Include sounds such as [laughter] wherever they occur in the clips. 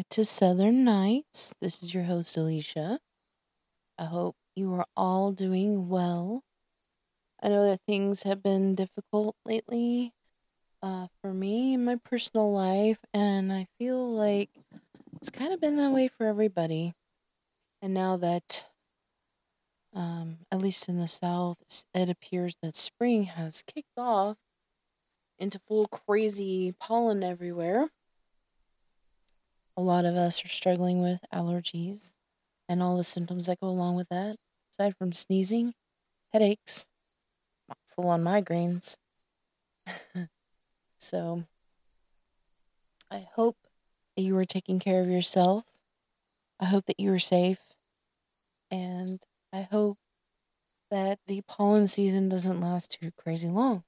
back to Southern Nights. This is your host, Alicia. I hope you are all doing well. I know that things have been difficult lately uh, for me in my personal life, and I feel like it's kind of been that way for everybody. And now that, um, at least in the South, it appears that spring has kicked off into full crazy pollen everywhere a lot of us are struggling with allergies and all the symptoms that go along with that, aside from sneezing, headaches, full on migraines. [laughs] so, I hope that you are taking care of yourself. I hope that you are safe. And I hope that the pollen season doesn't last too crazy long.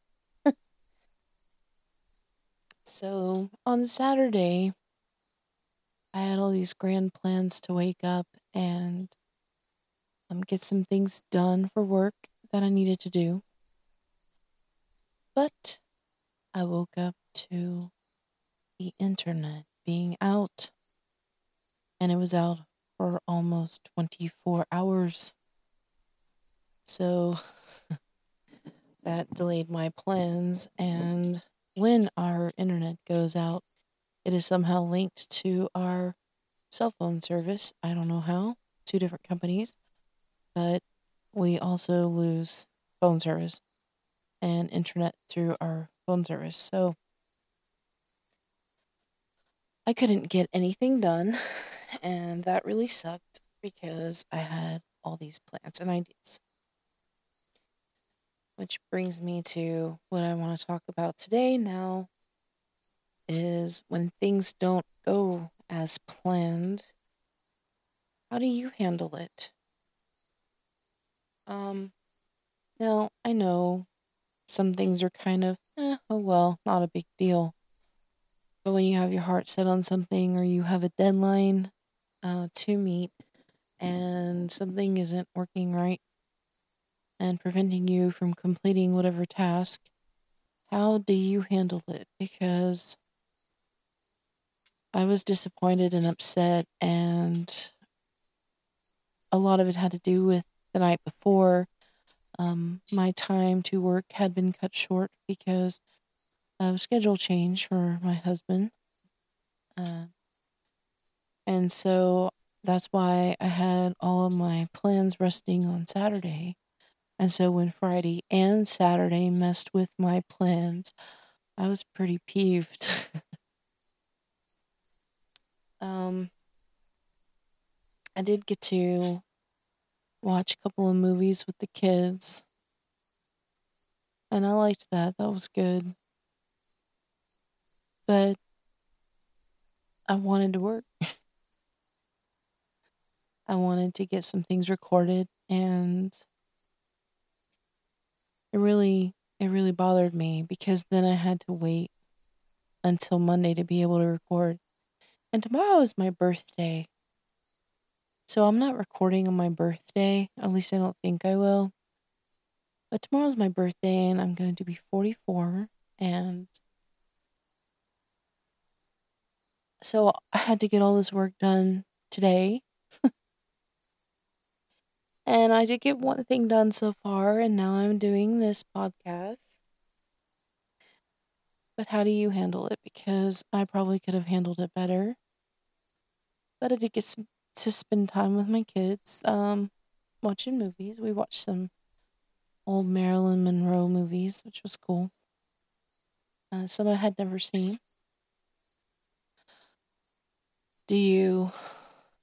[laughs] so, on Saturday, I had all these grand plans to wake up and um, get some things done for work that I needed to do. But I woke up to the internet being out, and it was out for almost 24 hours. So [laughs] that delayed my plans. And when our internet goes out, it is somehow linked to our cell phone service. I don't know how, two different companies, but we also lose phone service and internet through our phone service. So I couldn't get anything done, [sighs] and that really sucked because I had all these plans and ideas. Which brings me to what I want to talk about today now is when things don't go as planned, how do you handle it? Um, now, I know some things are kind of, eh, oh well, not a big deal. But when you have your heart set on something or you have a deadline uh, to meet and something isn't working right and preventing you from completing whatever task, how do you handle it? Because I was disappointed and upset, and a lot of it had to do with the night before. Um, my time to work had been cut short because of schedule change for my husband. Uh, and so that's why I had all of my plans resting on Saturday. And so when Friday and Saturday messed with my plans, I was pretty peeved. [laughs] Um, I did get to watch a couple of movies with the kids, and I liked that. That was good. But I wanted to work. [laughs] I wanted to get some things recorded and it really it really bothered me because then I had to wait until Monday to be able to record. And tomorrow is my birthday. So I'm not recording on my birthday. At least I don't think I will. But tomorrow's my birthday and I'm going to be 44. And so I had to get all this work done today. [laughs] and I did get one thing done so far. And now I'm doing this podcast. But how do you handle it? Because I probably could have handled it better but I did get some, to spend time with my kids, um, watching movies. We watched some old Marilyn Monroe movies, which was cool. Uh, some I had never seen. Do you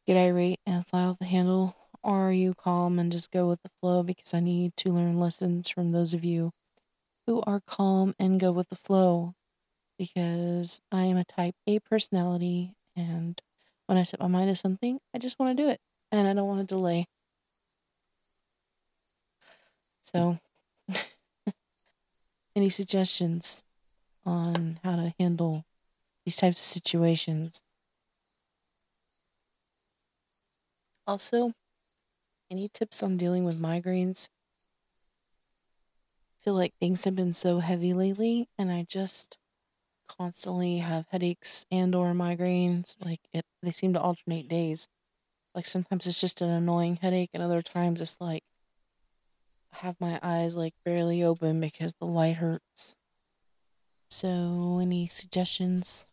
get irate and fly off the handle, or are you calm and just go with the flow? Because I need to learn lessons from those of you who are calm and go with the flow. Because I am a type A personality and when I set my mind to something, I just want to do it and I don't want to delay. So, [laughs] any suggestions on how to handle these types of situations? Also, any tips on dealing with migraines? I feel like things have been so heavy lately, and I just constantly have headaches and or migraines. Like it they seem to alternate days. Like sometimes it's just an annoying headache and other times it's like I have my eyes like barely open because the light hurts. So any suggestions?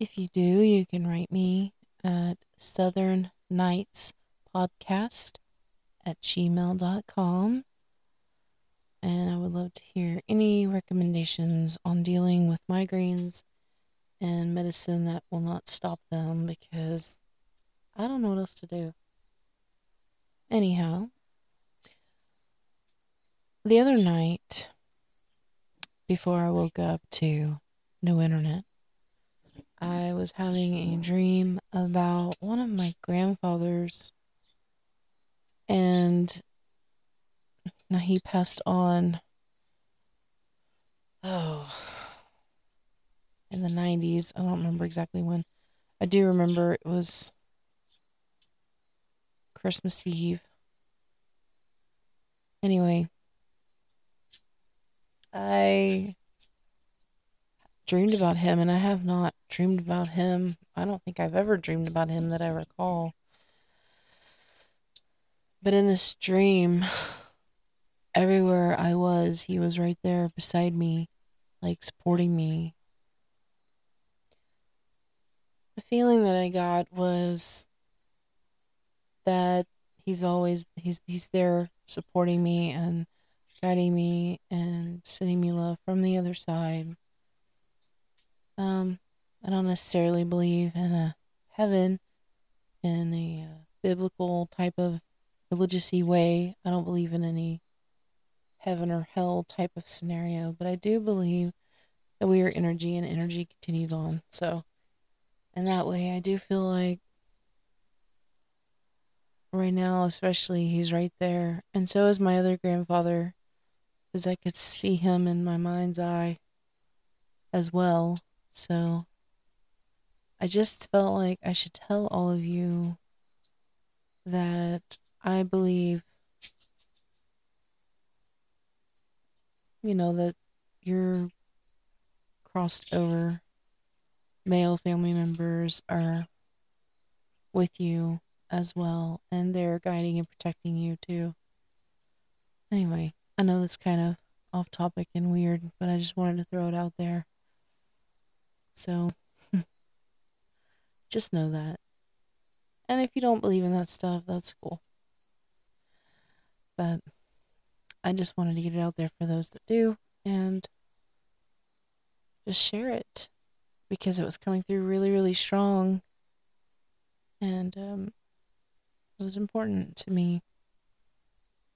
If you do, you can write me at Southern Nights Podcast at gmail.com. And I would love to hear any recommendations on dealing with migraines and medicine that will not stop them because I don't know what else to do. Anyhow, the other night, before I woke up to no internet, I was having a dream about one of my grandfathers, and now he passed on. Oh, in the 90s. I don't remember exactly when. I do remember it was Christmas Eve. Anyway, I dreamed about him, and I have not dreamed about him. I don't think I've ever dreamed about him that I recall. But in this dream, everywhere I was, he was right there beside me, like supporting me. The feeling that I got was that he's always he's he's there supporting me and guiding me and sending me love from the other side. Um, I don't necessarily believe in a heaven in a uh, biblical type of religiousy way. I don't believe in any heaven or hell type of scenario, but I do believe that we are energy and energy continues on. So, in that way, I do feel like right now, especially, he's right there. And so is my other grandfather, because I could see him in my mind's eye as well. So I just felt like I should tell all of you that I believe, you know, that your crossed over male family members are with you as well, and they're guiding and protecting you too. Anyway, I know that's kind of off topic and weird, but I just wanted to throw it out there. So [laughs] just know that. And if you don't believe in that stuff, that's cool. But I just wanted to get it out there for those that do and just share it because it was coming through really, really strong. And um, it was important to me.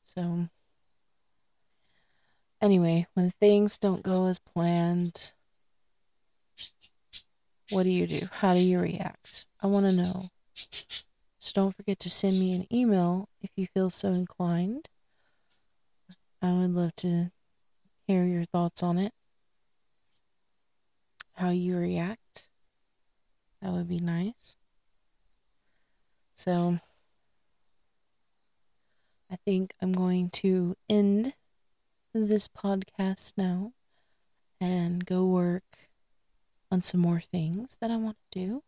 So, anyway, when things don't go as planned, what do you do? How do you react? I want to know. So don't forget to send me an email if you feel so inclined. I would love to hear your thoughts on it. How you react. That would be nice. So I think I'm going to end this podcast now and go work on some more things that I want to do.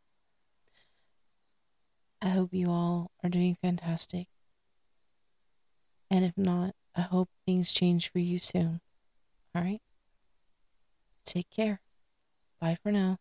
I hope you all are doing fantastic. And if not, I hope things change for you soon. All right? Take care. Bye for now.